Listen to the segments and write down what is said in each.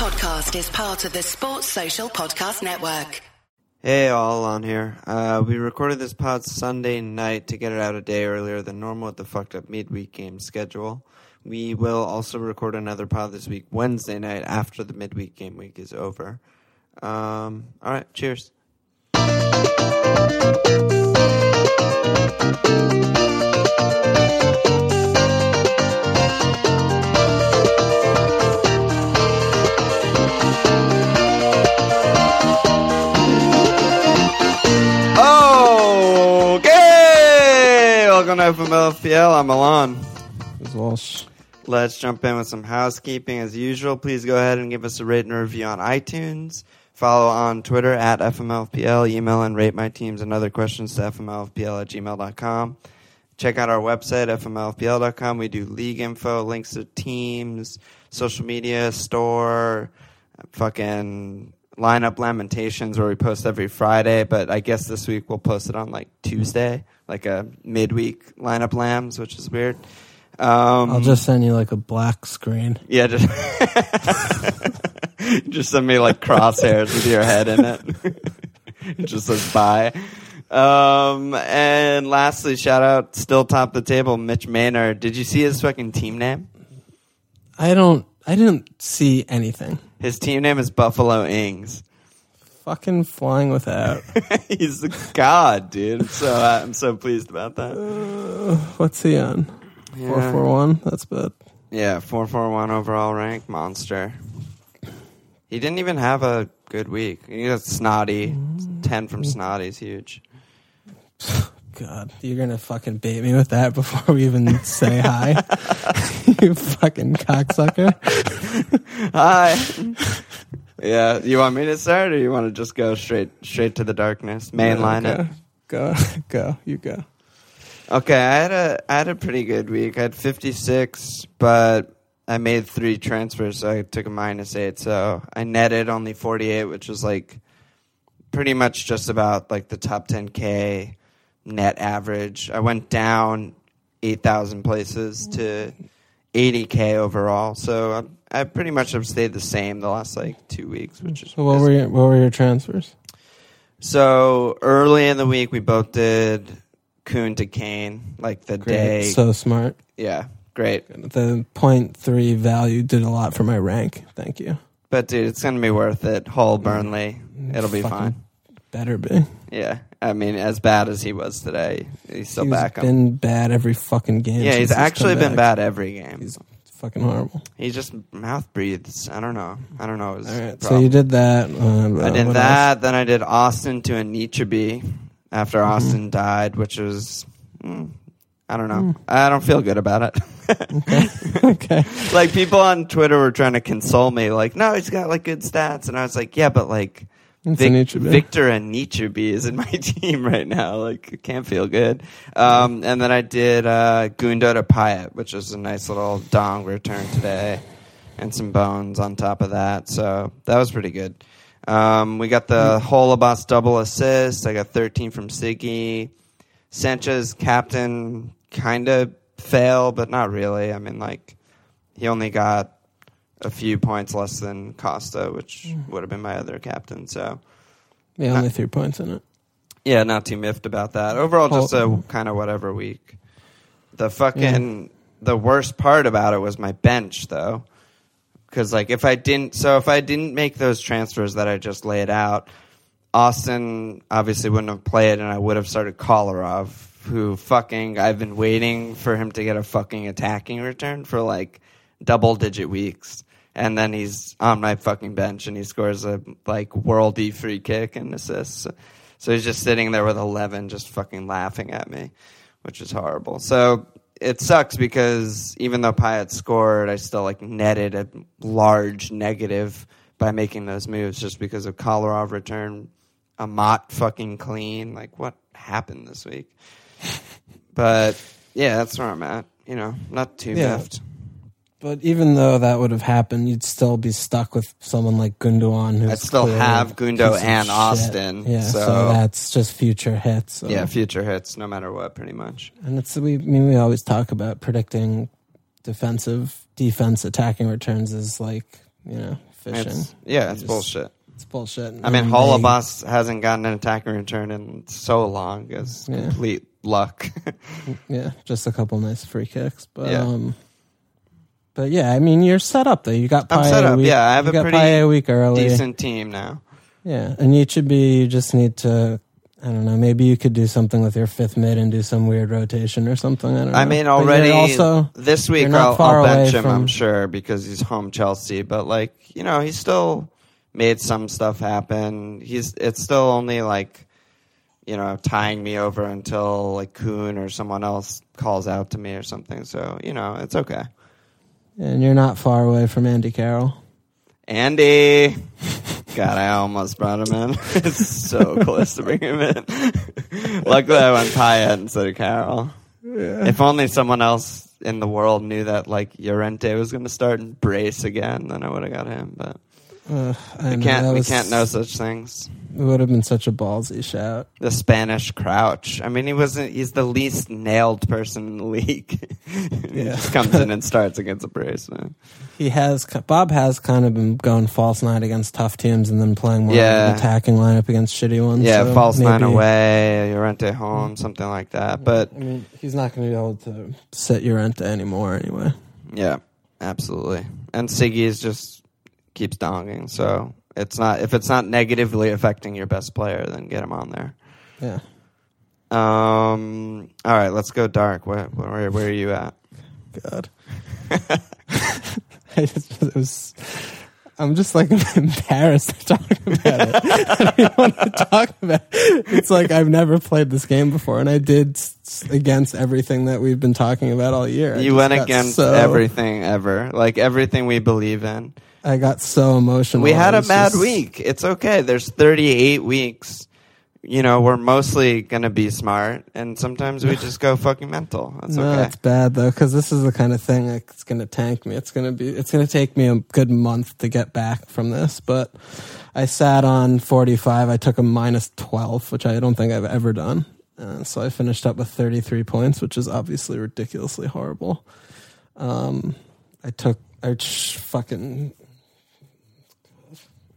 podcast is part of the Sports Social Podcast Network. Hey, all on here. Uh, we recorded this pod Sunday night to get it out a day earlier than normal with the fucked up midweek game schedule. We will also record another pod this week, Wednesday night, after the midweek game week is over. Um, all right, cheers. Welcome to FMLFPL. I'm Milan. As Walsh. Let's jump in with some housekeeping as usual. Please go ahead and give us a rate and review on iTunes. Follow on Twitter at FMLFPL. Email and rate my teams and other questions to FMLFPL at gmail.com. Check out our website, FMLFPL.com. We do league info, links to teams, social media, store, fucking lineup lamentations where we post every Friday, but I guess this week we'll post it on like Tuesday, like a midweek lineup lambs, which is weird. Um, I'll just send you like a black screen. yeah, just just send me like crosshairs with your head in it. it just says bye. Um, and lastly, shout out still top of the table, Mitch Maynard. Did you see his fucking team name? I don't. I didn't see anything. His team name is Buffalo Ings. Fucking flying without. He's the god, dude. I'm so uh, I'm so pleased about that. What's he on? Four four one. That's bad. Yeah, four four one overall rank, monster. He didn't even have a good week. He got snotty. Ten from snotty is huge. God, you're gonna fucking bait me with that before we even say hi. you fucking cocksucker. Hi. yeah, you want me to start, or you want to just go straight straight to the darkness, mainline go, it? Go, go. You go. Okay, I had a I had a pretty good week. I had 56, but I made three transfers, so I took a minus eight. So I netted only 48, which was like pretty much just about like the top 10k net average. I went down 8,000 places mm. to 80k overall. So I, I pretty much have stayed the same the last like two weeks, which is So what were your what were your transfers? so early in the week we both did Kun to Kane, like the day. So smart. yeah, great. The point three value did a lot for my rank. Thank you. But dude, it's gonna be worth it. Hull mm. Burnley, it'll be Fucking fine. Better be. Yeah, I mean, as bad as he was today, he's still He's back. on. been bad every fucking game. yeah, he's actually been back. bad every game. He's fucking horrible. He just mouth breathes. I don't know. I don't know. All right, so you did that. Uh, I did that. Then I did Austin to Anichebe after Mm-hmm. Austin died, which was. mm, I don't know. I don't feel good about it. else? okay. like people on Twitter were trying to console me, like, no, he's got like good stats, and I was like, yeah, but like Vic- Anichebe. Victor Anichebe is in my team right now. Like, it can't feel good. Um, and then I did uh, Gundo to Payet, which is a nice little dong return today, and some bones on top of that. So that was pretty good. Um, we got the Holebas double assist. I got 13 from Siggy. Sanchez captain kind of fail, but not really. I mean, like he only got a few points less than Costa, which mm-hmm. would have been my other captain. So Yeah, only three points in it. yeah, not too miffed about that. Overall, just a kind of whatever week. The fucking the worst part about it was my bench though, because like if I didn't, so if I didn't make those transfers that I just laid out, Austin obviously wouldn't have played, and I would have started Kolarov, who fucking I've been waiting for him to get a fucking attacking return for like double digit weeks. And then he's on my fucking bench and he scores a like worldy free kick and assists. So he's just sitting there with 11 just fucking laughing at me, which is horrible. So it sucks because even though Payet scored, I still like netted a large negative by making those moves just because of Kolarov return. Amat fucking clean. Like what happened this week? But yeah, that's where I'm at. You know, not too Yeah. miffed. But even though that would have happened, you'd still be stuck with someone like Gundogan. Who's I'd still have Gundo and. Austin, Yeah, so, so- that's just future hits. so- Yeah, future hits, no matter what, pretty much. and it's we. I mean, we always talk about predicting defensive, defense, attacking returns is like you know, fishing. It's, yeah, it's just- bullshit. It's bullshit. I mean, And Holebas hasn't gotten an attacker return in so long. It's Yeah. complete luck. Yeah, just a couple nice free kicks, but Yeah. um, but yeah, I mean, you're set up though. You got I'm set a up. week, Yeah, I have you a got pretty a week early. Decent team now. Yeah, and you should be. You just need to. I don't know. Maybe you could do something with your fifth mid and do some weird rotation or something. I don't know. I mean, But you're already also this week you're not I'll, far I'll bench away him. from- I'm sure because he's home Chelsea. But like you know, he still made some stuff happen. He's it's still only like you know tying me over until like Kun or someone else calls out to me or something. So you know, it's okay. And you're not far away from Andy Carroll. Andy. God, I almost brought him in. it's so close to bring him in. Luckily, I went Payet instead of Carroll. If only someone else in the world knew that like Llorente was going to start and brace again, then I would have got him. But Ugh, I we know, can't. We was- can't know such things. It would have been such a ballsy shout. The Spanish Crouch. I mean, he wasn't. He's the least nailed person in the league. he Yeah. just comes in and starts against a brace. Man. He has Bob has kind of been going false nine against tough teams and then playing more Yeah. of an attacking lineup against shitty ones. Yeah, so false nine maybe- away, Llorente home, something like that. But I mean, he's not going to be able to set Llorente anymore anyway. Yeah, absolutely. And Siggy is just keeps donging. So it's not if it's not negatively affecting your best player, then get him on there. Yeah. Um. All right, let's go dark. Where where, where are you at? God. I just, it was. I'm just like embarrassed to talk about it. I don't want to talk about it. It's like I've never played this game before, and I did s- against everything that we've been talking about all year. I you went against so- everything ever, like everything we believe in. I got so emotional. We had a bad just- week. It's okay. There's 38 weeks. You know, we're mostly gonna be smart, and sometimes we just go fucking mental. That's no, okay. it's bad though because this is the kind of thing that's going to tank me. It's going to be. It's going to take me a good month to get back from this. But I sat on 45. I took a minus 12, which I don't think I've ever done. Uh, so I finished up with 33 points, which is obviously ridiculously horrible. Um, I took. I fucking.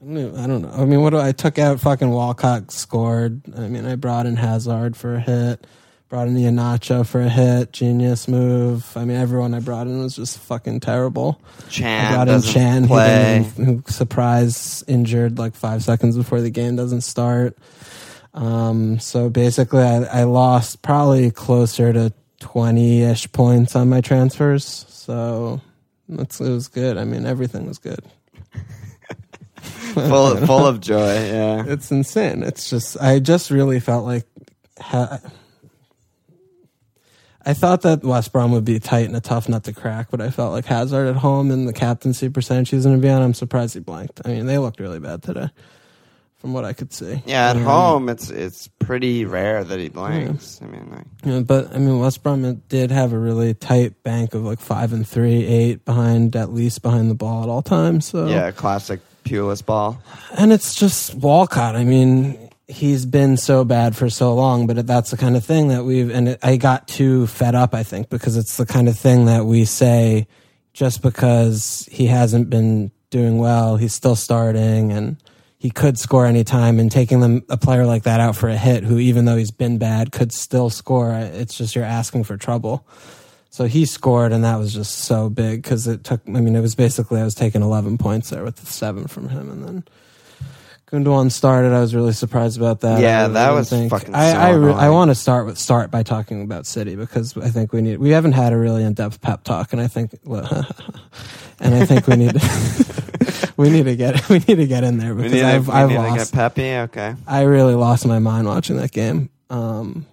I don't, I know. I mean, what do I took out? Fucking Walcott scored. I mean, I brought in Hazard for a hit. Brought in the Iheanacho for a hit. Genius move. I mean, everyone I brought in was just fucking terrible. I Chan brought in Chan, who, play. didn't- who surprise injured like five seconds before the game doesn't start. Um, so basically, I, I lost probably closer to twenty ish points on my transfers. So that's it was good. I mean, everything was good. Full full of joy. Yeah. It's insane. It's just I just really felt like ha- I thought that West Brom would be tight and a tough nut to crack, but I felt like Hazard at home and the captaincy percentage he's going to be on. I'm surprised he blanked. I mean, they looked really bad today, from what I could see. Yeah, at Um, home it's it's pretty rare that he blanks. I mean, like, Yeah, but I mean, West Brom did have a really tight bank of like five and three, eight behind at least behind the ball at all times. So yeah, classic Pulis ball. And it's just Walcott. I mean, he's been so bad for so long, but that's the kind of thing that we've, and it, I got too fed up, I think, because it's the kind of thing that we say just because he hasn't been doing well, he's still starting and he could score any time and taking them a player like that out for a hit who even though he's been bad could still score it's just you're asking for trouble so he scored and that was just so big because it took i mean it was basically i was taking 11 points there with the seven from him and then Gundogan started. I was really surprised about that. Yeah, that was think- fucking I so I, re- I want to start with start by talking about City because I think we need. We haven't had a really in depth pep talk, and I think, and I think we need. we need to get we need to get in there because I've I've lost. Pepe. Okay. I really lost my mind watching that game. Um,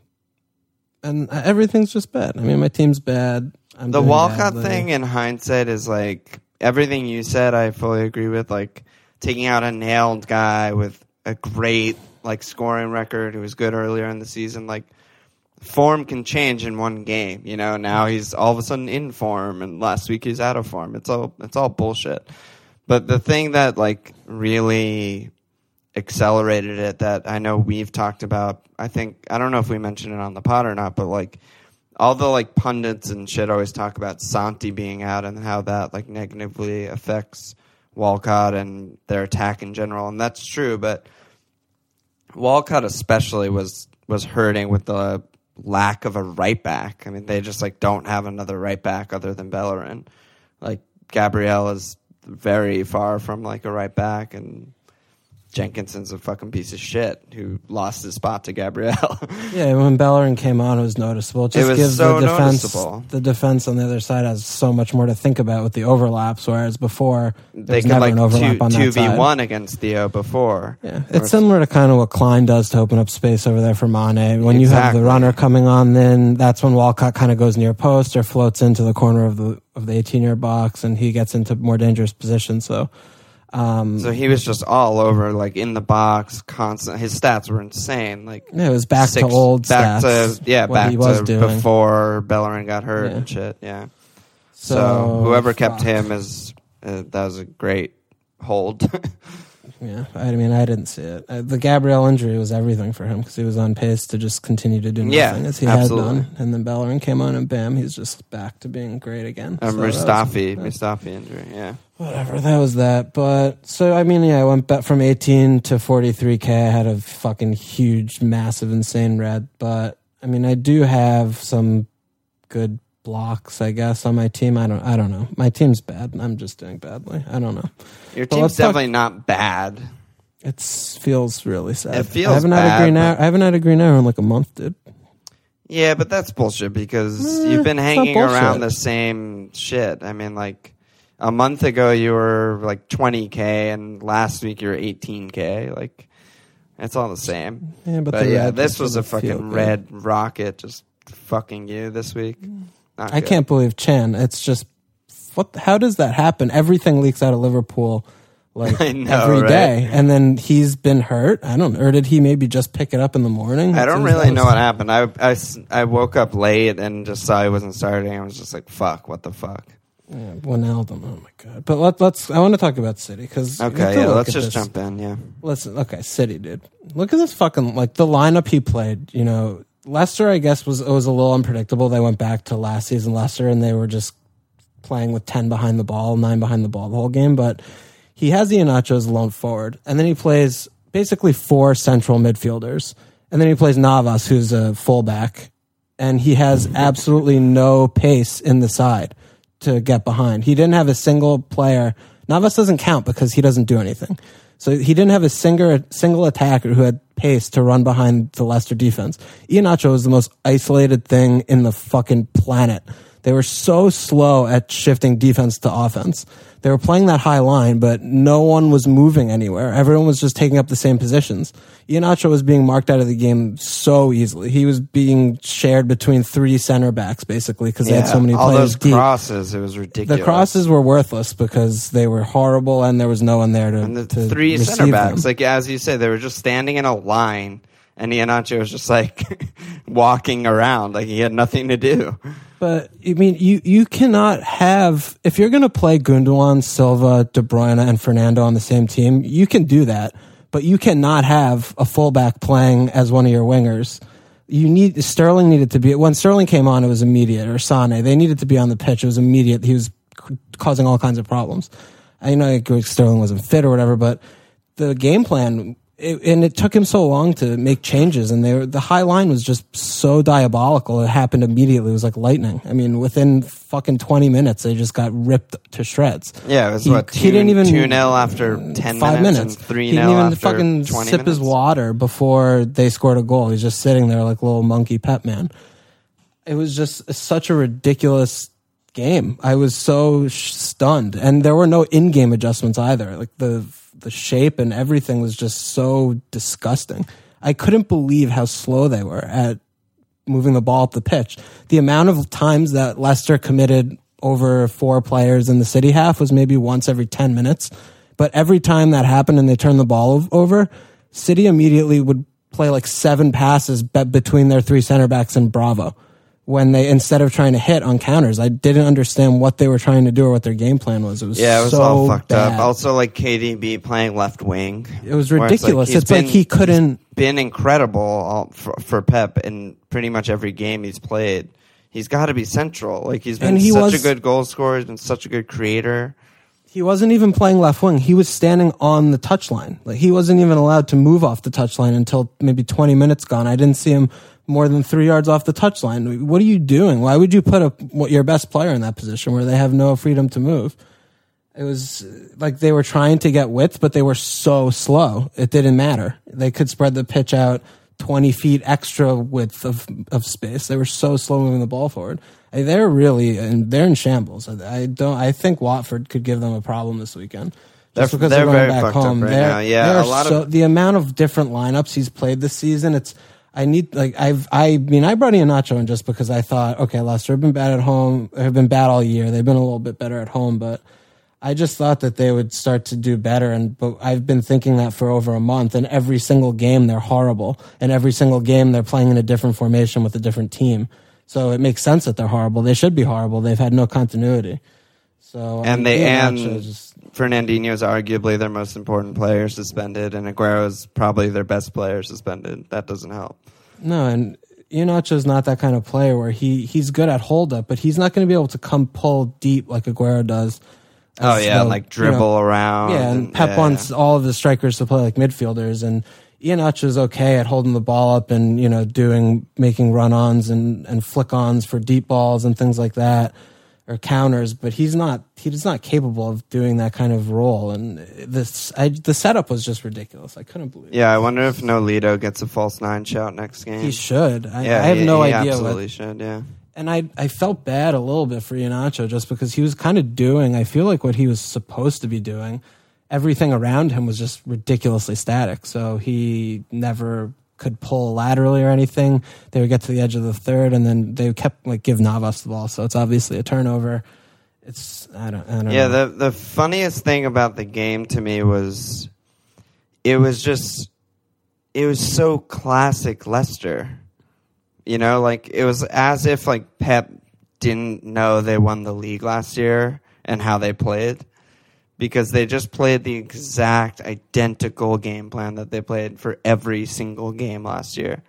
and everything's just bad. I mean, my team's bad. I'm The Walcott badly. thing in hindsight is like everything you said. I fully agree with. Like taking out a nailed guy with a great like scoring record who was good earlier in the season. Like form can change in one game. You know, now he's all of a sudden in form, and last week he's out of form. It's all it's all bullshit. But the thing that like really accelerated it that I know we've talked about. I think I don't know if we mentioned it on the pod or not, but like all the like pundits and shit always talk about Santi being out and how that like negatively affects Walcott and their attack in general, and that's true. But Walcott especially was was hurting with the lack of a right back. I mean, they just like don't have another right back other than Bellerin. Like Gabriel is very far from like a right back, and Jenkinson's a fucking piece of shit who lost his spot to Gabriel. Yeah, when Bellerin came on, it was noticeable. It just was gives so the defense noticeable. the defense on the other side has so much more to think about with the overlaps, whereas before they could never like an overlap two on two v one against Theo before. Yeah, Or it's similar to kind of what Klein does to open up space over there for Mane. When you have the runner coming on, then that's when Walcott kind of goes near post or floats into the corner of the of the 18 yard box, and he gets into more dangerous positions. So, um, So he was just all over, like in the box, constant. His stats were insane. Like it was back six- to old back stats. to yeah, back he was to doing. before Bellerin got hurt Yeah. and shit. Yeah. So, So, whoever kept him is uh, that was a great hold. Yeah, I mean, I didn't see it. Uh, the Gabriel injury was everything for him because he was on pace to just continue to do nothing Yeah, as he absolutely. had done. And then Bellerin came on, and bam, he's just back to being great again. um, So that was- Mustafi, Mustafi injury. Yeah. whatever, that was that. But so I mean, yeah, I went back from 18 to 43k. I had a fucking huge, massive, insane red. But I mean, I do have some good blocks, I guess, on my team. I don't, I don't know. My team's bad. I'm just doing badly. I don't know. Your But team's let's talk- definitely not bad. It feels really sad. It feels I haven't had a green arrow. I haven't had a green arrow in like a month, dude. Yeah, but that's bullshit because Eh, you've been hanging around the same shit. I mean, like a month ago you were like 20k, and last week you were 18k. Like it's all the same. Yeah, but, But, the yeah, this was a fucking red rocket just fucking you this week. Not I good. can't believe Chan. It's just what? How does that happen? Everything leaks out of Liverpool like I know, every right? day, and then he's been hurt. I don't. Or did he maybe just pick it up in the morning? I don't really know what happened. I, I, I woke up late and just saw he wasn't starting. I was just like, "Fuck, what the fuck." Yeah, Wijnaldum. Oh my god! But let, let's. I want to talk about City because Okay, yeah, let's just jump in. Yeah, Listen, okay, City, dude. Look at this fucking like the lineup he played. You know, Leicester, I guess was was a little unpredictable. They went back to last season Leicester, and they were just playing with ten behind the ball, nine behind the ball the whole game. But he has Iheanacho as lone forward, and then he plays basically four central midfielders, and then he plays Navas, who's a fullback, and he has absolutely no pace in the side to get behind. He didn't have a single player. Navas doesn't count because he doesn't do anything. So he didn't have a single single attacker who had pace to run behind the Leicester defense. Iheanacho was the most isolated thing in the fucking planet. They were so slow at shifting defense to offense. They were playing that high line, but no one was moving anywhere. Everyone was just taking up the same positions. Iheanacho was being marked out of the game so easily. He was being shared between three center backs basically because they had so many all players those deep. crosses, it was ridiculous. The crosses were worthless because they were horrible and there was no one there to, and the to three center backs, them. like as you say, they were just standing in a line, and Iheanacho was just like walking around, like he had nothing to do. But I mean, you you cannot have if you're going to play Gundogan, Silva, De Bruyne, and Fernando on the same team. You can do that, but you cannot have a fullback playing as one of your wingers. You need Sterling needed to be when Sterling came on. It was immediate, or Sane. They needed to be on the pitch. It was immediate. He was causing all kinds of problems. I know Sterling wasn't fit or whatever, but the game plan it, and it took him so long to make changes and they were, the high line was just so diabolical it happened immediately. It was like lightning. I mean within fucking 20 minutes they just got ripped to shreds. Yeah, it was He- what he didn't even- 2 0 after 10 five minutes, minutes. and 3 he didn't even fucking sip minutes. his water before they scored a goal. He's just sitting there like little monkey pet man. It was just such a ridiculous game. I was so sh- stunned, and there were no in-game adjustments either. Like the the shape and everything was just so disgusting. I couldn't believe how slow they were at moving the ball up the pitch. The amount of times that Leicester committed over four players in the city half was maybe once every 10 minutes. But every time that happened and they turned the ball over, City immediately would play like seven passes between their three center backs and Bravo when they instead of trying to hit on counters. I didn't understand what they were trying to do or what their game plan was. It was Yeah, it was so all fucked bad. up. Also, like KDB playing left wing. It was ridiculous. It's like he couldn't- he's been incredible all, for, for Pep in pretty much every game he's played. He's got to be central. Like he's been he such was- a good goal scorer. He's been such a good creator. he wasn't even playing left wing. He was standing on the touchline. Like he wasn't even allowed to move off the touchline until maybe 20 minutes gone. I didn't see him more than three yards off the touchline. What are you doing? Why would you put a, what, your best player in that position where they have no freedom to move? It was uh, like they were trying to get width, but they were so slow. It didn't matter. They could spread the pitch out 20 feet extra width of, of space. They were so slow moving the ball forward. I- They're really, and they're in shambles. I don't, I think Watford could give them a problem this weekend. Just They're- because they're they're, going very back home. right. Yeah, a lot of- so, the amount of different lineups he's played this season, it's, I need like I've I mean I brought Iheanacho in just because I thought okay Leicester have been bad at home have been bad all year. They've been a little bit better at home but I just thought that they would start to do better. And but I've been thinking that for over a month and every single game they're horrible. And every single game they're playing in a different formation with a different team. So it makes sense that they're horrible. They should be horrible. They've had no continuity so and um, they and just- Fernandinho is arguably their most important player suspended, and Aguero is probably their best player suspended. That doesn't help. No, and Iheanacho's not that kind of player where he he's good at hold up, but he's not going to be able to come pull deep like Aguero does. Oh yeah, the- like you know, dribble around. yeah, and Pep yeah, wants all of the strikers to play like midfielders, and Iheanacho's okay at holding the ball up and you know doing making run-ons and and flick-ons for deep balls and things like that or counters, but he's not he's not capable of doing that kind of role. And this I, the setup was just ridiculous. I couldn't believe. it. Yeah, I wonder if Nolito gets a false nine shout next game. He should. I, yeah, I have he- no he idea what Absolutely should. Yeah. and I I felt bad a little bit for Iheanacho just because he was kind of doing I feel like what he was supposed to be doing. Everything around him was just ridiculously static, so he never could pull laterally or anything. They would get to the edge of the third, and then they kept like give Navas the ball, so it's obviously a turnover. It's I don't I don't Yeah, know. the the funniest thing about the game to me was it was just it was so classic Leicester. You know, like it was as if like Pep didn't know they won the league last year and how they played because they just played the exact identical game plan that they played for every single game last year.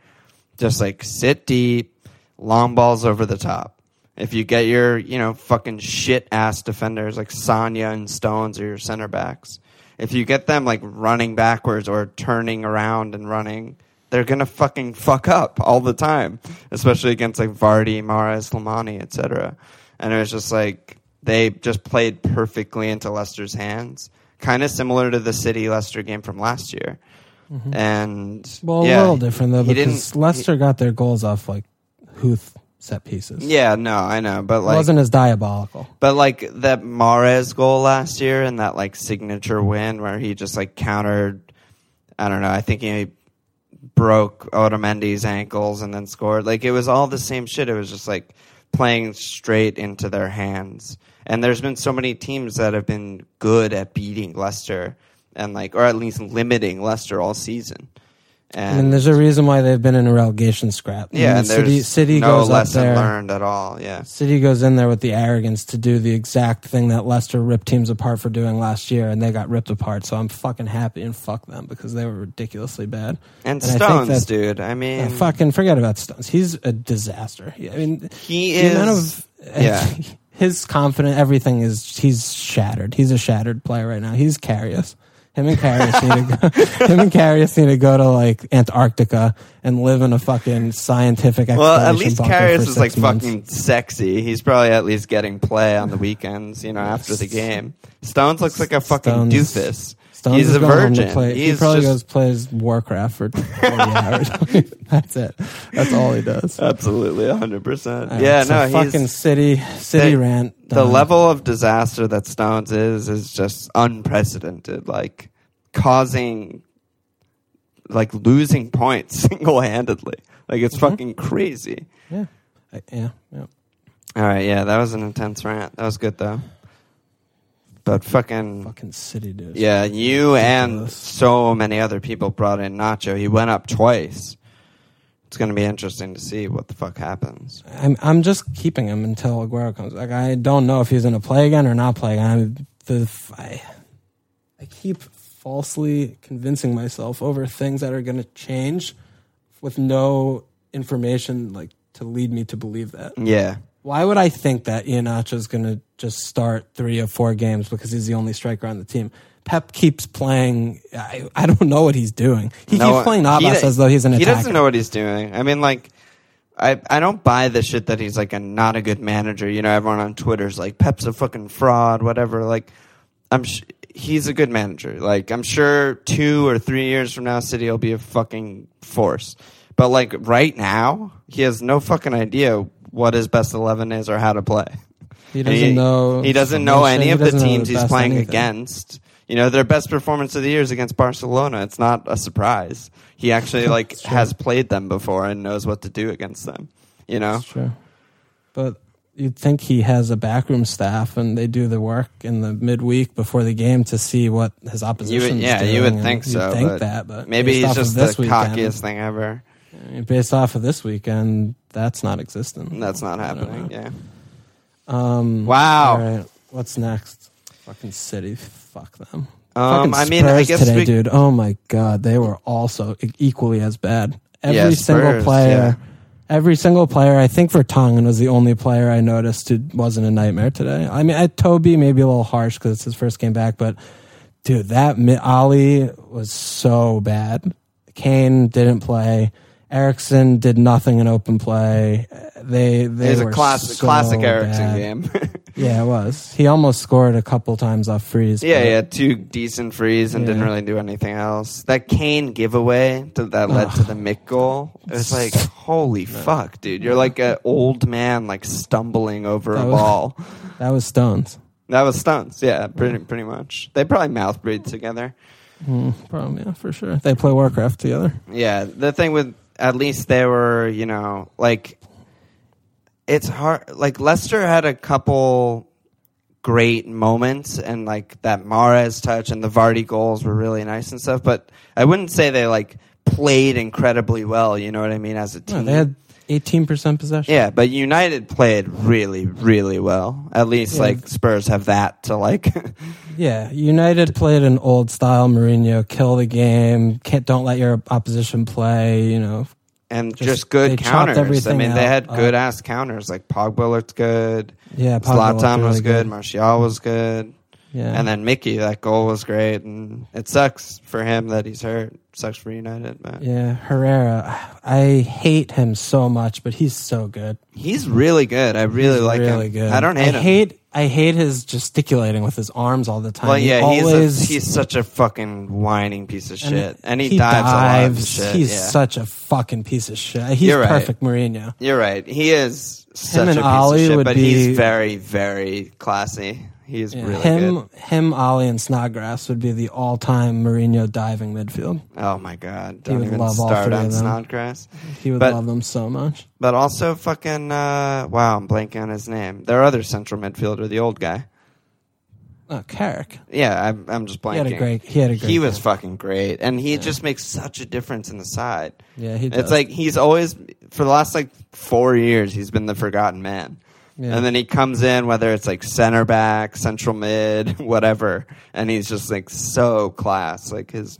Just like sit deep, long balls over the top. If you get your, you know, fucking shit ass defenders like Sagna and Stones or your center backs, if you get them like running backwards or turning around and running, they're gonna fucking fuck up all the time, especially against like Vardy, Mahrez, Slimani, etc. And it was just like they just played perfectly into Leicester's hands, kind of similar to the City Leicester game from last year. And Mm-hmm. well, yeah, a little different though because Leicester got their goals off like Huth set pieces. Yeah, no, I know, but like it wasn't as diabolical. But like that Mahrez goal last year and that like signature win where he just like countered, I don't know. I think he broke Otamendi's ankles and then scored. Like it was all the same shit. It was just like playing straight into their hands. And there's been so many teams that have been good at beating Leicester and like, or at least limiting Leicester all season. I And there's a reason why they've been in a relegation scrap. Yeah, and there's City, City no goes up lesson there. learned at all. Yeah. City goes in there with the arrogance to do the exact thing that Leicester ripped teams apart for doing last year, and they got ripped apart. So I'm fucking happy and fuck them because they were ridiculously bad. And, I think Stones, that- dude. I mean, Yeah, fucking forget about Stones. He's a disaster. I mean, he the is. amount of yeah. his confidence, everything is he's shattered. He's a shattered player right now. He's Karius. Him and Karius need to go. Him and Karius need to go to like Antarctica and live in a fucking scientific. Well, at least Karius is like months. fucking sexy. He's probably at least getting play on the weekends, you know, after the game. Stones looks like a fucking Stones- doofus. Stones He's a virgin. Play, he probably just goes plays Warcraft for 40 hours. That's it. That's all he does. absolutely hundred percent. Right, Yeah, so no, fucking he's city city the, rant. The level of disaster that Stones is is just unprecedented. Like causing, like losing points single handedly. Like it's Mm-hmm. fucking crazy. Yeah, I- yeah, yeah. All right, yeah, that was an intense rant. That was good though. But fucking Fucking city dude. Yeah, you and Ridiculous. so many other people brought in Nacho. He went up twice. It's going to be interesting to see what the fuck happens. I'm I'm just keeping him until Aguero comes. Like I don't know if he's going to play again or not play again. I'm, the I, I keep falsely convincing myself over things that are going to change with no information like to lead me to believe that. Yeah. Why would I think that Iheanacho is going to just start three or four games because he's the only striker on the team? Pep keeps playing. I, I don't know what he's doing. He No, keeps playing Navas as though he's an attacker. He attacker. doesn't know what he's doing. I mean, like, I I don't buy the shit that he's like a not a good manager. You know, everyone on Twitter's like Pep's a fucking fraud, whatever. Like, I'm sh- he's a good manager. Like, I'm sure two or three years from now, City will be a fucking force. But like right now, he has no fucking idea what his best eleven is or how to play. He doesn't know. He doesn't know any He of the teams he's playing anything. against. You know, their best performance of the year is against Barcelona. It's not a surprise. He actually like has played them before and knows what to do against them. You know, That's true. But you'd think he has a backroom staff and they do the work in the midweek before the game to see what his opposition. yeah, you would think so. think but that, but maybe he's just the weekend- cockiest thing ever. Based off of this weekend, that's not existent. That's not happening. Yeah. Um, Wow. All right, what's next? Fucking City. Fuck them. Um, Fucking I mean, I guess today, we, dude. Oh my god, they were also equally as bad. Every Yeah, single Spurs, player, every single player. I think Vertonghen was the only player I noticed who wasn't a nightmare today. I mean, at Toby maybe a little harsh because it's his first game back, but dude, that Alli was so bad. Kane didn't play. Eriksen did nothing in open play. They they It's a were classic, so classic Eriksen bad. game. Yeah, it was. He almost scored a couple times off freeze. yeah, but- he had two decent frees and didn't really do anything else. That Kane giveaway to, that led to the Mick goal. It was like, holy fuck, dude! You're like an old man, like stumbling over That a was- ball. That was Stones. That was stunts. Yeah, pretty pretty much. They probably mouth breathe together. Hmm, probably, yeah, for sure. They play Warcraft together. Yeah, the thing with at least they were, you know, like it's hard. Like Lester had a couple great moments, and like that Mahrez touch and the Vardy goals were really nice and stuff. But I wouldn't say they like played incredibly well. You know what I mean? As a No, team, they had 18% possession. yeah. But United played really, really well. At least Yeah. like Spurs have that to like. Yeah, United played an old style Mourinho, kill the game, can't don't let your opposition play, you know. and Just- just, good counters. I mean, they out. had Uh, good ass counters. Like Pogba looked good. Yeah, Pogba Zlatan was really good. Martial was good. Yeah. And then Mickey, that goal was great. And it sucks for him that he's hurt. Sucks for United, but yeah, Herrera. I hate him so much, but he's so good. he's really good. I really He's like really him. good. I don't hate I him. hate I hate his gesticulating with his arms all the time. well, He yeah, always he's a, he's such a fucking whining piece of shit, and he, dives, lot of shit. He's yeah. such a fucking piece of shit. He's You're right. perfect Mourinho. You're right. He is such and a piece Alli of shit, but be- he's very, very classy. He's Yeah, really him, good. him, Alli, and Snodgrass would be the all-time Mourinho diving midfield. Oh my god! Don't would even love all start three on of them. Snodgrass. He would But- love them so much. But also fucking uh, wow, I'm blanking on his name. Their other central midfielder, the old guy. Oh, Carrick. Yeah, I'm, I'm just blanking. He had a great. He had a great. He was game. fucking great, and he just makes such a difference in the side. Yeah, he does. It's like he's always for the last like four years he's been the forgotten man, Yeah. and then he comes in whether it's like center back, central mid, whatever, and he's just like so class. Like his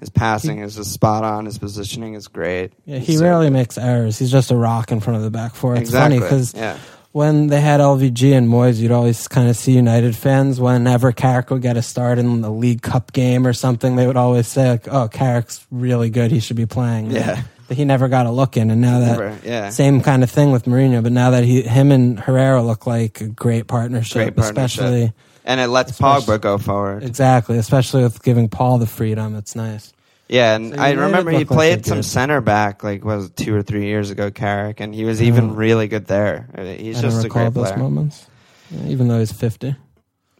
his passing is just spot on. His positioning is great. Yeah, he so rarely makes errors. He's just a rock in front of the back four. It's exactly funny because yeah. when they had LVG and Moyes, you'd always kind of see United fans whenever Carrick would get a start in the League Cup game or something, they would always say, like, "Oh, Carrick's really good. He should be playing." Yeah. But he never got a look in, and now that Never- yeah. same kind of thing with Mourinho. But now that he, him and Herrera look like a great partnership, Great partnership. especially and it lets Especially- Pogba go forward. exactly, especially with giving Paul the freedom. It's nice. Yeah, and So I remember he look like played some good. center back, like was it two or three years ago, Carrick, and he was even Oh. really good there. Uh, He's I just a great those player. moments, Yeah, even though he's fifty.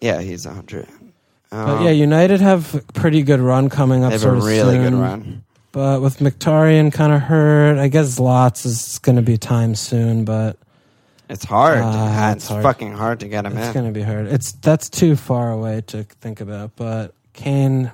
Yeah, he's a hundred. But Um, yeah, United have a pretty good run coming up. they have a really good soon. run. But with Mkhitaryan kind of hurt, I guess Lots is going to be time soon, but It's hard. Ah, it's it's hard. fucking hard to get him it's in. going to be hard. It's that's too far away to think about. But Kane,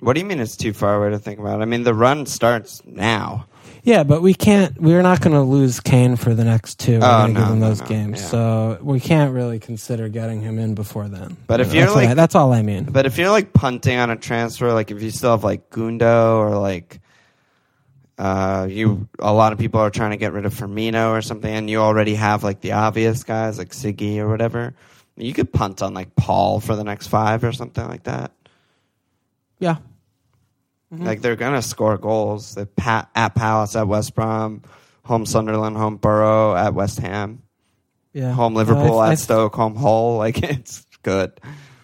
What do you mean it's too far away to think about? I mean, the run starts now. Yeah, but we can't. We're not going to lose Kane for the next two. We're Oh, going to no, give him no, those no, games, yeah. so we can't really consider getting him in before then. But if you're that's what like- I- that's all I mean. But if you're like punting on a transfer, like if you still have like Gundo or like Uh, you a lot of people are trying to get rid of Firmino or something, and you already have like the obvious guys like Siggy or whatever. You could punt on like Paul for the next five or something like that. Yeah. Mm-hmm. Like they're gonna score goals. They pa- at Palace, at West Brom, home Sunderland, home Borough, at West Ham, Yeah. home Liverpool, I- at Stoke, home Hull. Like it's good.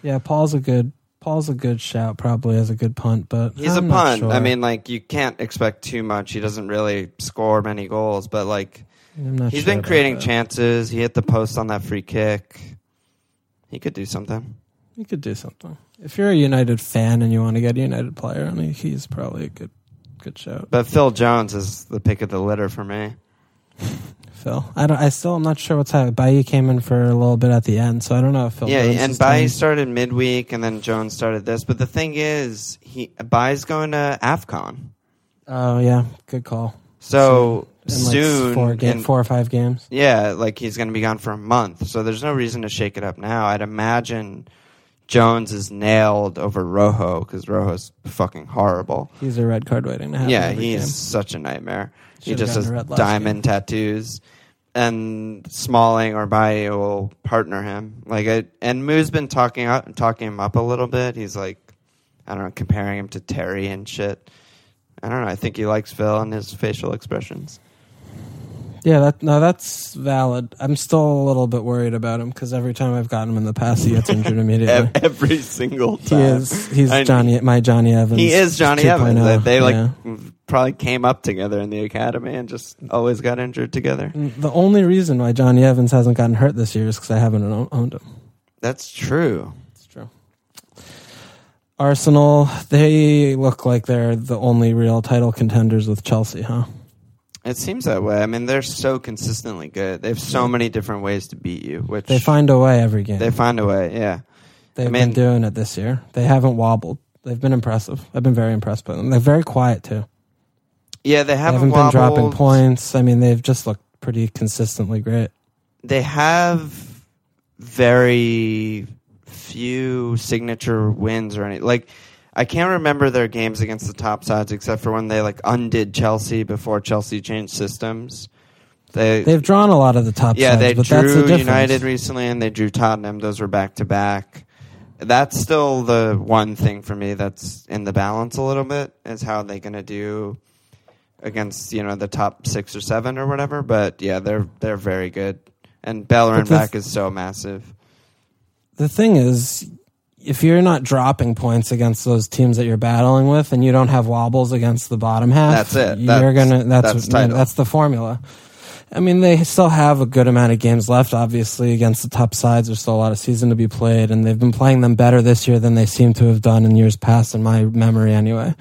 Yeah, Paul's a good Paul's a good shout probably as a good punt, but He's I'm a punt. sure. I mean, like you can't expect too much. He doesn't really score many goals, but like he's sure been creating that. chances. He hit the post on that free kick. He could do something. He could do something. If you're a United fan and you want to get a United player, I mean, he's probably a good good shout. But Phil Jones is the pick of the litter for me. Phil, I don't. I still am not sure what's happening. Bailly came in for a little bit at the end, so I don't know if Phil. yeah, Jones and Bailly started midweek, and then Jones started this. But the thing is, he Bailly's going to Afcon, Oh yeah, good call. so In like soon, four, ga- in- four or five games. yeah, like he's going to be gone for a month. So there's no reason to shake it up now. I'd imagine Jones is nailed over Rojo because Rojo's fucking horrible. He's a red card waiting to happen. Yeah, every he's game. such a nightmare. he Should've just gotten has a red last diamond tattoos, and Smalling or Bailly will partner him. Like, I, and Moo's been talking up, talking him up a little bit. He's like, I don't know, comparing him to Terry and shit. I don't know. I think he likes Phil and his facial expressions. Yeah, that no, that's valid. I'm still a little bit worried about him because every time I've gotten him in the past, he gets injured immediately. Every single time. He is. He's I- Johnny. My Jonny Evans. He is Johnny 2.0. Evans. They, they like Yeah. probably came up together in the academy and just always got injured together. Mm, The only reason why Jonny Evans hasn't gotten hurt this year is because I haven't owned him. That's true. It's true. Arsenal, they look like they're the only real title contenders with Chelsea, huh? It seems that way. I mean, they're so consistently good. They have so many different ways to beat you, which They find a way every game. they find a way. Yeah, They've I mean- been doing it this year. They haven't wobbled. They've been impressive. I've been very impressed by them. They're very quiet too. yeah. They They haven't, haven't been dropping wobbled. points. I mean, they've just looked pretty consistently great. They have very few signature wins or any like. I can't remember their games against the top sides except for when they like undid Chelsea before Chelsea changed systems. They They've drawn a lot of the top yeah, sides, they but that's the drew. United recently and they drew Tottenham. Those were back to back. That's still the one thing for me that's in the balance a little bit is how they're going to do against you know the top six or seven or whatever. But yeah, they're they're very good, and Bellerin back is so massive. the thing is, if you're not dropping points against those teams that you're battling with, and you don't have wobbles against the bottom half, That's it. You're That's- gonna that's that's what- that's the formula. I mean, they still have a good amount of games left. Obviously, against the top sides, there's still a lot of season to be played, and they've been playing them better this year than they seem to have done in years past, in my memory, anyway.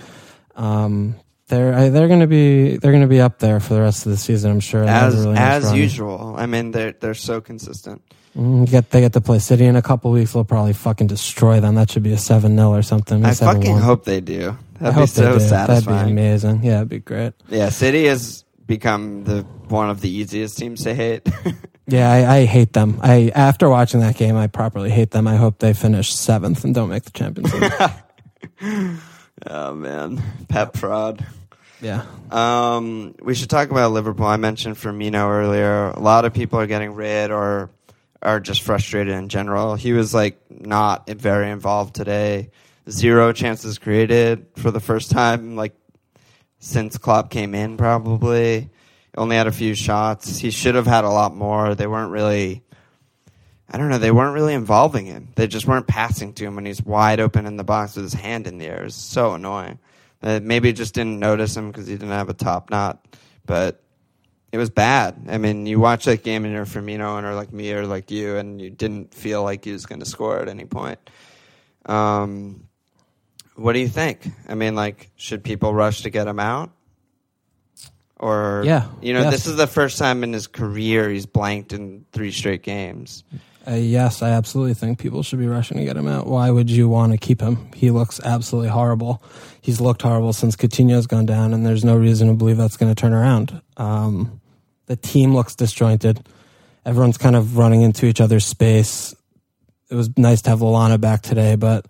Um, they're I- they're going to be they're going to be up there for the rest of the season, I'm sure. As really nice as run. usual, I mean they're they're so consistent. Mm, get they get to play City in a couple weeks. They'll probably fucking destroy them. That should be a seven 0 or something. I 7-1. fucking hope they do. That'd be hope so do. That'd be amazing. Yeah, it'd be great. Yeah, City has become the one of the easiest teams to hate. Yeah, I, I hate them. I after watching that game, I properly hate them. I hope they finish seventh and don't make the Champions League. oh man, Pep fraud. yeah, Um, we should talk about Liverpool. I mentioned Firmino earlier. A lot of people are getting rid or are just frustrated in general. He was like not very involved today. Zero chances created for the first time, like since Klopp came in, probably. Only had a few shots. He should have had a lot more. They weren't really. I don't know. They weren't really involving him. They just weren't passing to him when he's wide open in the box with his hand in the air. It's so annoying. Uh, maybe just didn't notice him because he didn't have a top knot, but it was bad. I mean, you watch that game and you're Firmino owner like me or like you, and you didn't feel like he was going to score at any point. Um, what do you think? I mean, like, should people rush to get him out? Or Yeah, you know, yes. this is the first time in his career he's blanked in three straight games. Uh, yes, I absolutely think people should be rushing to get him out. Why would you want to keep him? He looks absolutely horrible. He's looked horrible since Coutinho's gone down, and there's no reason to believe that's going to turn around. Um, the team looks disjointed. Everyone's kind of running into each other's space. It was nice to have Lallana back today, but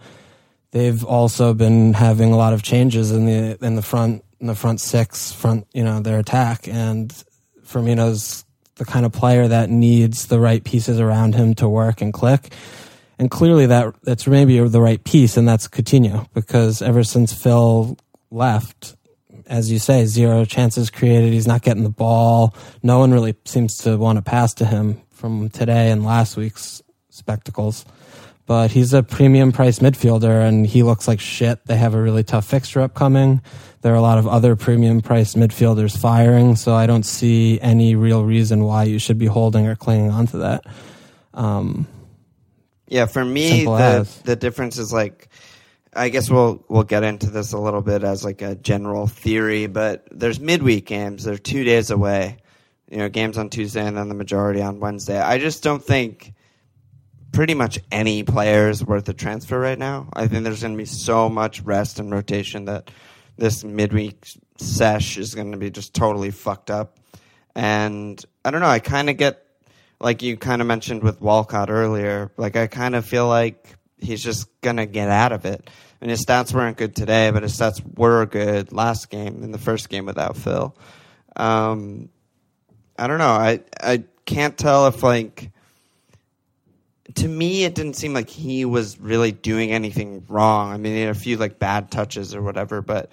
they've also been having a lot of changes in the in the front in the front six, front you know their attack, and Firmino's the kind of player that needs the right pieces around him to work and click. And clearly that that's maybe the right piece, and that's Coutinho, because ever since Phil left, as you say, zero chances created. He's not getting the ball. No one really seems to want to pass to him from today and last week's spectacles. But he's a premium price midfielder and he looks like shit. They have a really tough fixture upcoming. There are a lot of other premium price midfielders firing, so I don't see any real reason why you should be holding or clinging onto that. Um, Yeah, for me, the as. the difference is like, I guess we'll we'll get into this a little bit as like a general theory, but there's midweek games. They're two days away. You know, games on Tuesday and then the majority on Wednesday. I just don't think pretty much any player is worth a transfer right now. I think there's going to be so much rest and rotation that this midweek sesh is going to be just totally fucked up. And I don't know. I kind of get like you kind of mentioned with Walcott earlier. Like I kind of feel like he's just gonna get out of it. And his stats weren't good today, but his stats were good last game in the first game without Phil. Um, I don't know. I I can't tell if like to me it didn't seem like he was really doing anything wrong. I mean, he had a few like bad touches or whatever, but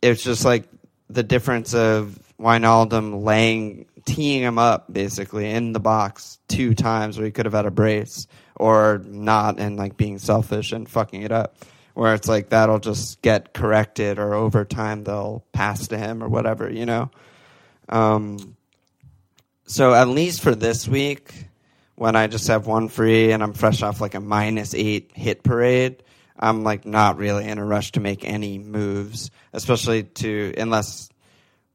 it's just like the difference of Wijnaldum laying teeing him up basically in the box two times where he could have had a brace or not and like being selfish and fucking it up. Where it's like that'll just get corrected or over time they'll pass to him or whatever, you know? Um so at least for this week, when I just have one free and I'm fresh off like a minus eight hit parade, I'm like not really in a rush to make any moves, especially to unless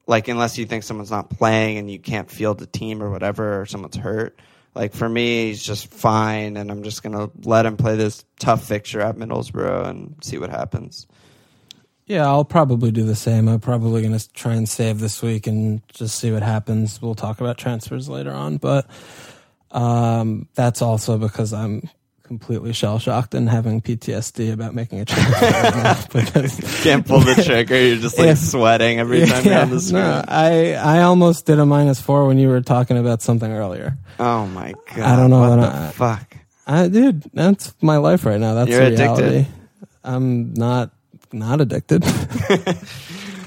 like unless you think someone's not playing and you can't field the team or whatever or someone's hurt. Like for me, he's just fine, and I'm just gonna let him play this tough fixture at Middlesbrough and see what happens. Yeah, I'll probably do the same. I'm probably going to try and save this week and just see what happens. We'll talk about transfers later on, but um, that's also because I'm completely shell shocked and having PTSD about making a trigger. right because Can't pull the trigger. You're just like Yeah. sweating every time you're on the screen. no, I I almost did a minus four when you were talking about something earlier. Oh my god! I don't know what what the I- fuck. I dude, that's my life right now. That's You're reality. addicted. I'm not not addicted.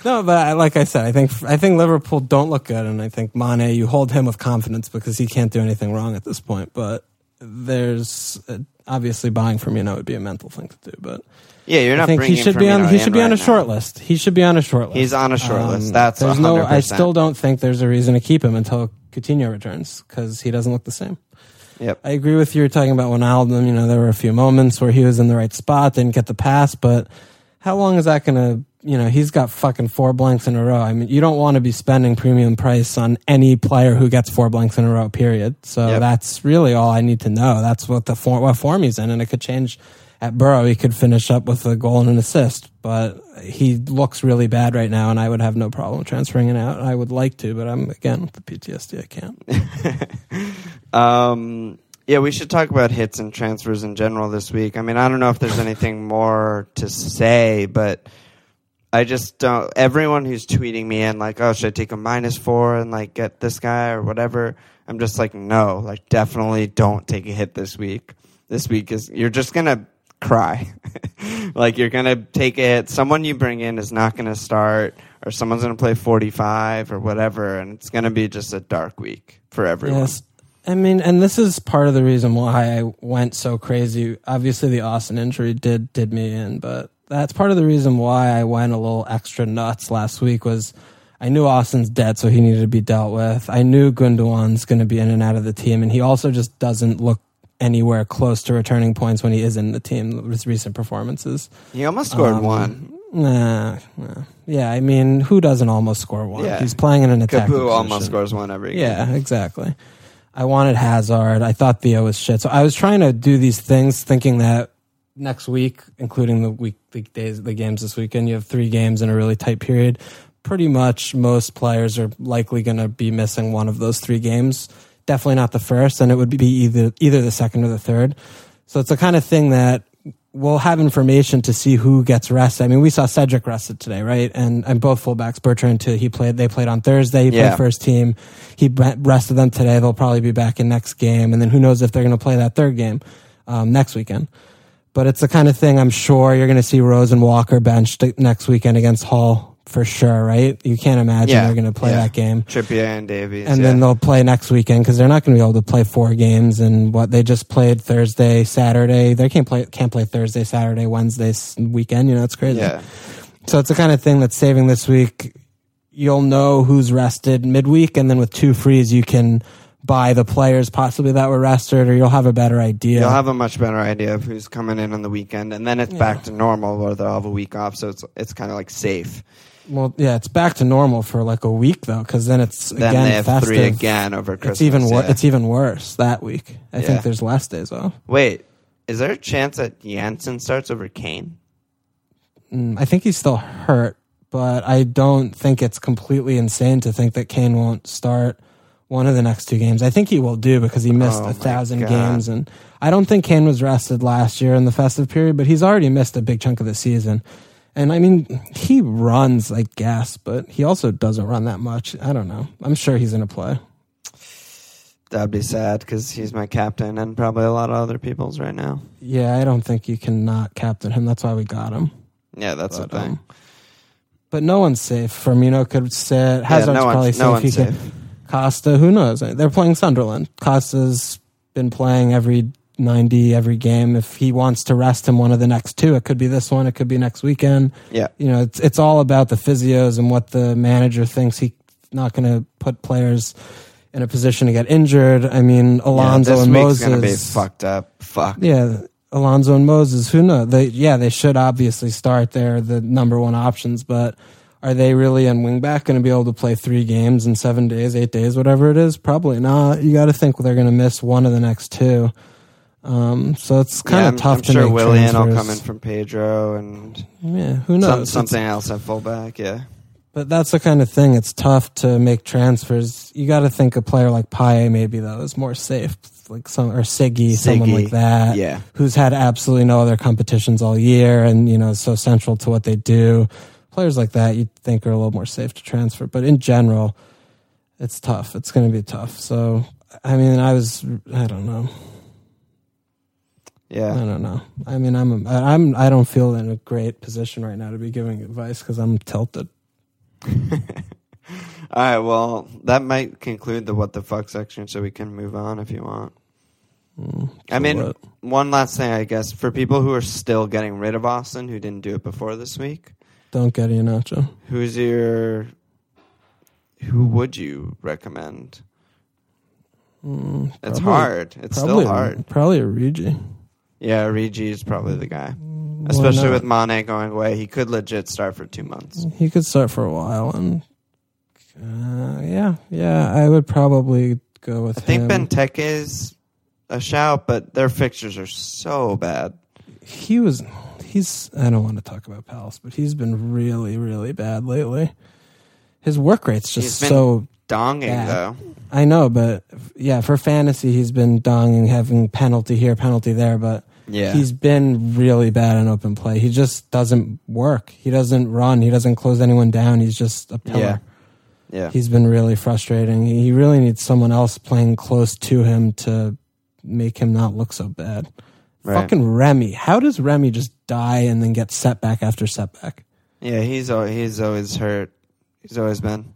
No, but I, like I said, I think I think Liverpool don't look good, and I think Mane, you hold him with confidence because he can't do anything wrong at this point. But there's uh, obviously buying Firmino would be a mental thing to do, but Yeah, you're not. I think he should be on. He should be on right a short now. list. He should be on a short list. Um, He's on a short list. That's there's no. I still don't think there's a reason to keep him until Coutinho returns because he doesn't look the same. Yep. I agree with you. You're talking about Wijnaldum. You know, there were a few moments where he was in the right spot, didn't get the pass, but how long is that going to, you know, he's got fucking four blanks in a row. I mean, you don't want to be spending premium price on any player who gets four blanks in a row, period. So Yep. that's really all I need to know. That's what the form, what form he's in, and it could change. At Boro, he could finish up with a goal and an assist, but he looks really bad right now, and I would have no problem transferring it out. I would like to, but I'm again with the PTSD. I can't. Um, yeah, we should talk about hits and transfers in general this week. I mean, I don't know if there's anything more to say, but I just don't. Everyone who's tweeting me and like, oh, should I take a minus four and like get this guy or whatever? I'm just like, no, like definitely don't take a hit this week. This week is you're just gonna cry. like you're gonna take a hit. Someone you bring in is not gonna start, or someone's gonna play 45 or whatever, and it's gonna be just a dark week for everyone. Yes. I mean, and this is part of the reason why I went so crazy. Obviously, the Austin injury did did me in, but that's part of the reason why I went a little extra nuts last week. Was I knew Austin's dead, so he needed to be dealt with. I knew Gundogan's going to be in and out of the team, and he also just doesn't look anywhere close to returning points when he is in the team. His recent performances. He almost scored Um, one. Nah, nah. yeah. I mean, who doesn't almost score one? Yeah. He's playing in an attacking Capu almost scores one every game. Yeah, exactly. I wanted Hazard. I thought Theo was shit. So I was trying to do these things thinking that next week, including the week the days the games this weekend, you have three games in a really tight period. Pretty much most players are likely going to be missing one of those three games. Definitely not the first, and it would be either either the second or the third. So it's the kind of thing that we'll have information to see who gets rested. I mean, we saw Cedric rested today, right? And and both fullbacks, Bertrand too. He played. They played on Thursday. He Yeah. played first team. He rested them today. They'll probably be back in next game, and then who knows if they're going to play that third game um, next weekend. But it's the kind of thing I'm sure you're going to see Rose and Walker benched next weekend against Hull for sure, right? You can't imagine Yeah, they're going to play yeah. that game Trippier and Davies. and yeah. then they'll play next weekend because they're not going to be able to play four games and what they just played Thursday, Saturday. They can't play can't play Thursday, Saturday, Wednesday weekend. You know, it's crazy. yeah. So it's the kind of thing that's saving this week. You'll know who's rested midweek, and then with two frees, you can buy the players possibly that were rested, or you'll have a better idea. You'll have a much better idea of who's coming in on the weekend, and then it's back to normal where they'll have a week off, so it's it's kind of like safe. well, yeah, it's back to normal for like a week though, because then it's Then again they have festive. three again over Christmas. It's even wor- yeah. it's even worse that week. I Yeah. think there's less days off. Wait, is there a chance that Janssen starts over Kane? Mm, I think he's still hurt, but I don't think it's completely insane to think that Kane won't start one of the next two games. I think he will do because he missed Oh a thousand God. games, and I don't think Kane was rested last year in the festive period, but he's already missed a big chunk of the season. And I mean, he runs like gas, but he also doesn't run that much. I don't know. I'm sure he's going to play. That'd be sad because he's my captain and probably a lot of other people's right now. Yeah, I don't think you can not captain him. That's why we got him. Yeah, that's But, the thing. um, but no one's safe. Firmino could sit. Hazard's no probably one's- safe. no He safe. Costa, who knows? They're playing Sunderland. Costa's been playing every 90 every game. If he wants to rest him one of the next two, it could be this one, it could be next weekend. Yeah, You know, it's it's all about the physios and what the manager thinks he's not going to put players in a position to get injured. I mean, Alonso yeah, and Moses. gonna be fucked up. Fuck. Yeah, Alonso and Moses. Who knows? They yeah, they should obviously start. They're the number one options, but are they really in wingback going to be able to play three games in seven days, eight days, whatever it is? Probably not. You got to think they're going to miss one of the next two. Um, so it's kind yeah, of tough I'm to sure make Willian will transfers. come in from Pedro and Yeah, who knows? some, It's- something else at fullback. Yeah, But that's the kind of thing. It's tough to make transfers. You got to think a player like Payet maybe though is more safe, like some or Siggy, someone like that. yeah. who's had absolutely no other competitions all year, and you know so central to what they do. Players like that you'd think are a little more safe to transfer, but in general, it's tough. It's going to be tough. So I mean, I was I don't know. Yeah. I don't know. I mean, I'm I'm I don't feel in a great position right now to be giving advice because I'm tilted. All right. Well, that might conclude the what the fuck section, so we can move on if you want. Mm, I mean, what? one last thing, I guess, for people who are still getting rid of Austin, who didn't do it before this week, Don't get Iheanacho. who's your, who would you recommend? Mm, It's probably- hard. It's probably, still hard. Probably Origi. Yeah, Origi is probably the guy, Why especially not? with Mane going away. He could legit start for two months. He could start for a while, and uh, yeah, yeah, I would probably go with I think him. Benteke is a shout, but their fixtures are so bad. he was. He's. I don't want to talk about Palace, but he's been really, really bad lately. His work rate's just so. Donging bad. though. I know, but yeah, for fantasy, he's been donging, having penalty here, penalty there, but Yeah, he's been really bad in open play. He just doesn't work. He doesn't run. He doesn't close anyone down. He's just a pillar. Yeah. yeah. He's been really frustrating. He really needs someone else playing close to him to make him not look so bad. Right. Fucking Remy. How does Remy just die and then get setback after setback? Yeah, he's al- he's always hurt. He's always been.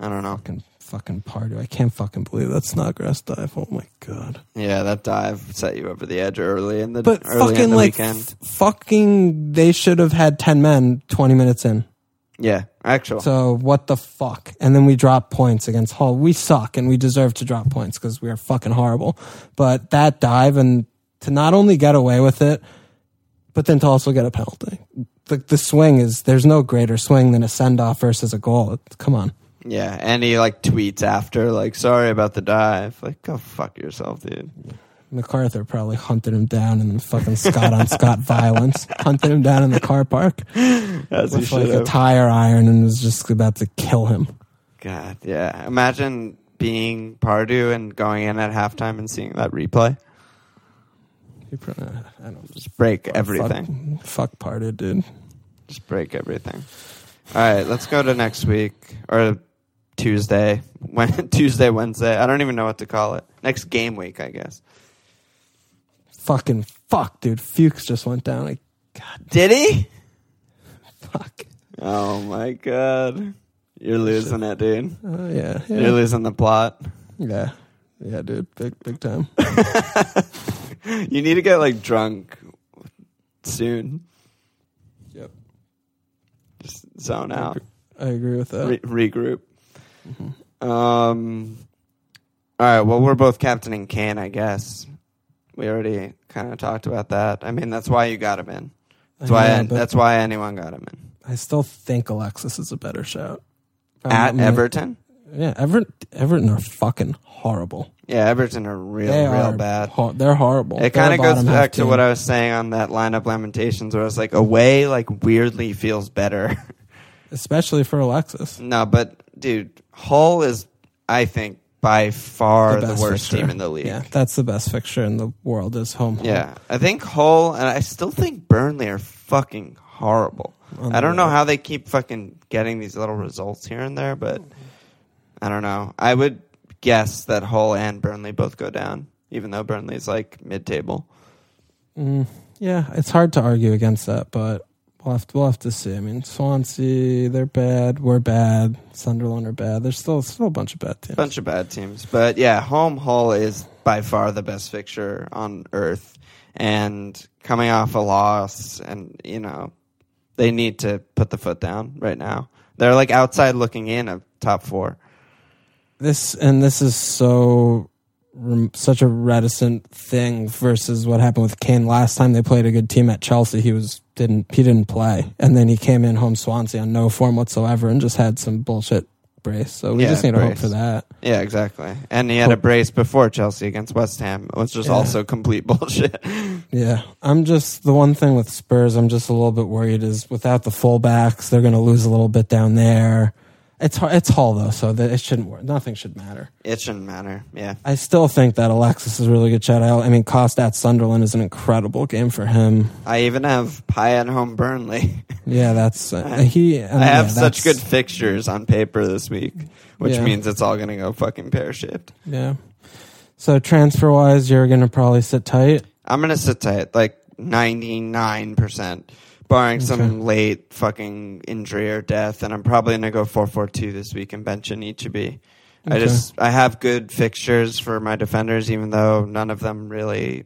I don't know. Fucking fucking Pardew. I can't fucking believe that Snodgrass dive. Oh my god. Yeah, that dive set you over the edge early in the But early in fucking the like weekend. f- fucking they should have had 10 men 20 minutes in. Yeah, actual. So what the fuck? And then we drop points against Hull. We suck and we deserve to drop points because we are fucking horrible. But that dive and to not only get away with it, but then to also get a penalty. The, the swing is there's no greater swing than a send off versus a goal. It- Come on. yeah, and he like tweets after like, "Sorry about the dive." Like, go fuck yourself, dude. McArthur probably hunted him down in fucking Scott on Scott violence. Hunted him down in the car park As he with like should a tire iron and was just about to kill him. God, yeah. Imagine being Pardew and going in at halftime and seeing that replay. He pro- I don't Just break everything. Fuck, fuck Pardew, dude. Just break everything. All right, let's go to next week or Tuesday. When Tuesday, Wednesday. I don't even know what to call it. Next game week, I guess. Fucking fuck, dude. Fuchs just went down. Like, God, Did he? fuck. Oh my god. You're losing it, dude. Uh, yeah, You're losing the plot. yeah, yeah, dude. Big, big time. You need to get like drunk soon. yep, Just zone out. I agree with that. Re- regroup. Um. All right. Well, we're both captaining Kane, I guess. We already kind of talked about that. I mean, that's why you got him in. That's why. Yeah, but that's why anyone got him in. I still think Alexis is a better shout. At I'm Everton. Yeah, Everton. Everton are fucking horrible. Yeah, Everton are real, They real are bad. hor- they're horrible. It They're kind a of goes bottom half back to team. what I was saying on that lineup Lamentations, where I was like, away like weirdly feels better. especially for Alexis. no, but dude, Hull is, I think, by far the, best worst fixture. team in the league. Yeah, that's the best fixture in the world is home. I think Hull, and I still think Burnley are fucking horrible. I don't know how they keep fucking getting these little results here and there, but I don't know. I would guess that Hull and Burnley both go down, even though Burnley's like mid-table. Mm, yeah, it's hard to argue against that, but we'll have to, we'll have to see. I mean, Swansea, they're bad. We're bad. Sunderland are bad. There's still still a bunch of bad teams. Bunch of bad teams, but yeah, home Hull is by far the best fixture on earth, and coming off a loss, and you know they need to put the foot down right now. They're like outside looking in of top four. This and this is so such a reticent thing versus what happened with Kane last time they played a good team at Chelsea. He was didn't he didn't play, and then he came in home Swansea on no form whatsoever and just had some bullshit brace. So we Yeah, just need to hope for that. Yeah, exactly. And he had a brace before Chelsea against West Ham, which was Yeah. also complete bullshit. Yeah, I'm just the one thing with Spurs. I'm just a little bit worried is without the fullbacks, they're going to lose a little bit down there. It's hard, it's Hull though, so that it shouldn't work. Nothing should matter. it shouldn't matter. Yeah. I still think that Alexis is a really good shot. I, I mean, Cost at Sunderland is an incredible game for him. I even have Payet home Burnley. Yeah, that's uh, he. I have yeah, such good fixtures on paper this week, which Yeah. means it's all going to go fucking pear shaped. Yeah. So transfer wise, you're going to probably sit tight. I'm going to sit tight, like 99%, barring some late fucking injury or death. And I'm probably going to go 4 4 2 this week and bench Anichebe. I just, I have good fixtures for my defenders, even though none of them really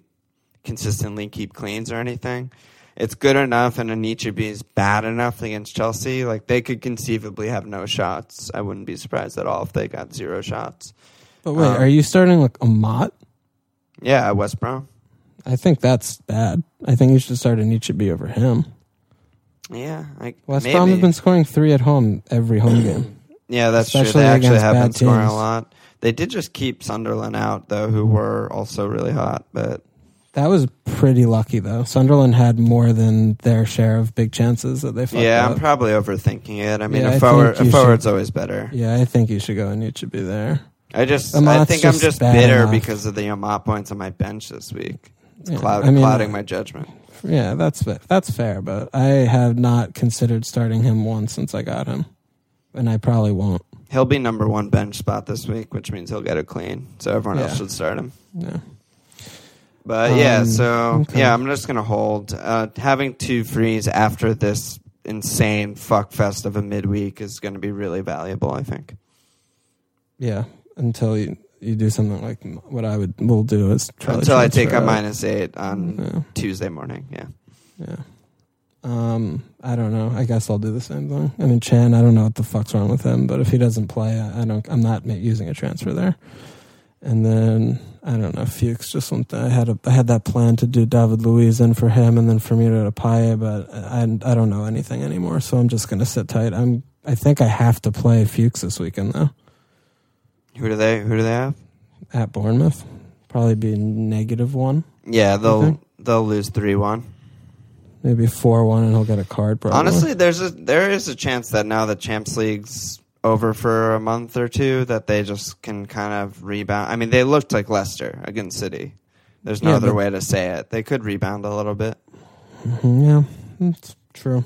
consistently keep cleans or anything. It's good enough, and Anichebe is bad enough against Chelsea. Like they could conceivably have no shots. I wouldn't be surprised at all if they got zero shots. But wait, Um, are you starting like a Mott? Yeah, West Brom. I think that's bad. I think you should start Anichebe over him. Yeah, like West maybe. Brom have been scoring three at home every home game. Yeah, that's Especially true. They actually have been scoring teams. a lot. They did just keep Sunderland out though, who were also really hot. But That was pretty lucky though. Sunderland had more than their share of big chances that they yeah, up. I'm probably overthinking it. I mean, Yeah, I a forward, a you forward's always better. yeah, I think you should go Anichebe there. I just, I Amat's think I'm just just bitter enough. because of the Amat points on my bench this week. It's Yeah, cloud, I mean, clouding my judgment. Yeah, that's fa- that's fair, but I have not considered starting him once since I got him, and I probably won't. He'll be number one bench spot this week, which means he'll get it clean. So everyone else should start him. Yeah. But yeah, Um, so okay. yeah, I'm just gonna hold. Uh, having two frees after this insane fuck fest of a midweek is going to be really valuable. I think. Yeah, until you, you do something like what I would will do is try to Until I take a out. minus eight on Yeah, Tuesday morning. Yeah. yeah. Um, I don't know. I guess I'll do the same thing. I mean, Chan. I don't know what the fuck's wrong with him, but if he doesn't play, I, I don't. I'm not using a transfer there. And then I don't know. Fuchs just went. I had a. I had that plan to do David Luiz in for him, and then for me to Payet, but I I don't know anything anymore. So I'm just gonna sit tight. I'm. I think I have to play Fuchs this weekend though. Who do they? Who do they have? at Bournemouth. Probably be negative one, Yeah, they'll they'll lose three one. maybe four one, and he'll get a card. Probably. Honestly, there's a there is a chance that now the Champs League's over for a month or two, that they just can kind of rebound. I mean, they looked like Leicester against City. There's no Yeah, other but- way to say it. They could rebound a little bit. Mm-hmm, yeah, it's true.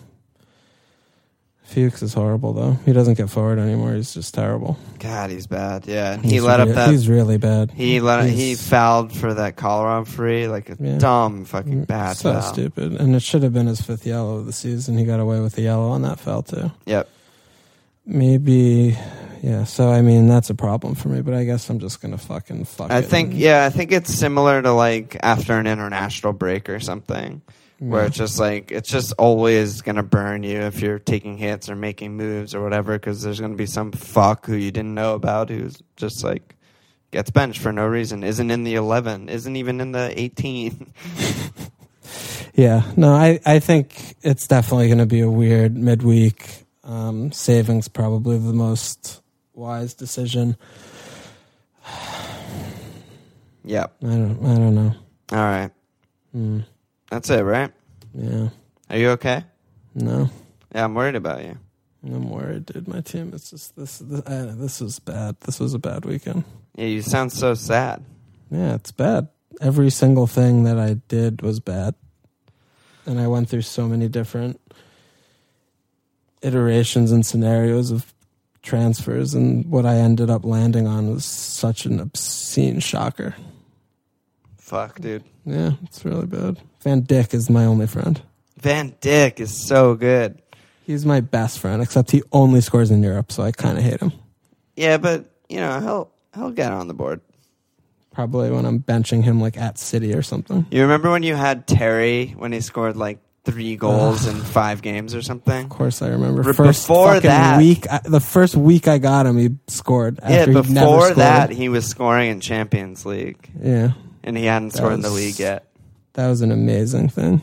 Fuchs is horrible though. He doesn't get forward anymore. He's just terrible. God, he's bad. Yeah, and he He's let rea- up that. He's really bad. He let he fouled for that Colorado free, like a Yeah. dumb fucking mm, bad so foul. stupid, and it should have been his fifth yellow of the season. He got away with the yellow on that foul too. Yep. Maybe, yeah. So I mean, that's a problem for me. But I guess I'm just gonna fucking fuck. I think and- yeah, I think it's similar to like after an international break or something. Where it's just like it's just always gonna burn you if you're taking hits or making moves or whatever, because there's gonna be some fuck who you didn't know about who's just like gets benched for no reason, isn't in the eleven, isn't even in the eighteen. Yeah, no, I, I think it's definitely going to be a weird midweek. Um, savings probably the most wise decision. yep. I don't, I don't know. All right, Mm, that's it, right? yeah, Are you okay? no, Yeah, I'm worried about you. I'm worried, dude. My team, it's just this. This, uh, this was bad. This was a bad weekend. Yeah, you sound so sad. Yeah, it's bad. Every single thing that I did was bad, and I went through so many different iterations and scenarios of transfers, and what I ended up landing on was such an obscene shocker. Fuck, dude. Yeah, it's really bad. Van Dijk is my only friend. Van Dijk is so good. He's my best friend, except he only scores in Europe, so I kind of hate him. Yeah, but you know he'll he'll get on the board. Probably when I'm benching him like at City or something. You remember when you had Terry when he scored like three goals in five games or something? Of course, I remember. Re- First before that- week, I, the first week I got him, he scored. Yeah, After he'd never before that he was scoring in Champions League, yeah, and he hadn't That scored in the league yet. that was an amazing thing.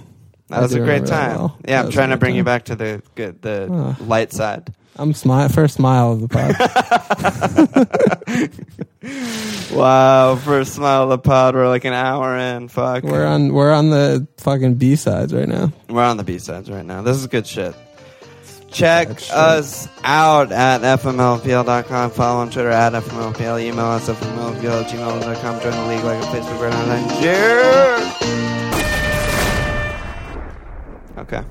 That I was a great time. well. Yeah, That I'm trying to bring you back to the good, the Ah. light side. I'm smile first smile of the pod. Wow, first smile of the pod. We're like an hour in. Fuck, we're on we're on the fucking B sides right now. We're on the B sides right now. This is good shit. Check us out at fmlfpl.com. Follow on Twitter at fmlfpl. Email us at fmlfpl at gmail.com. Join the league like a Facebook right now. Cheers! Okay.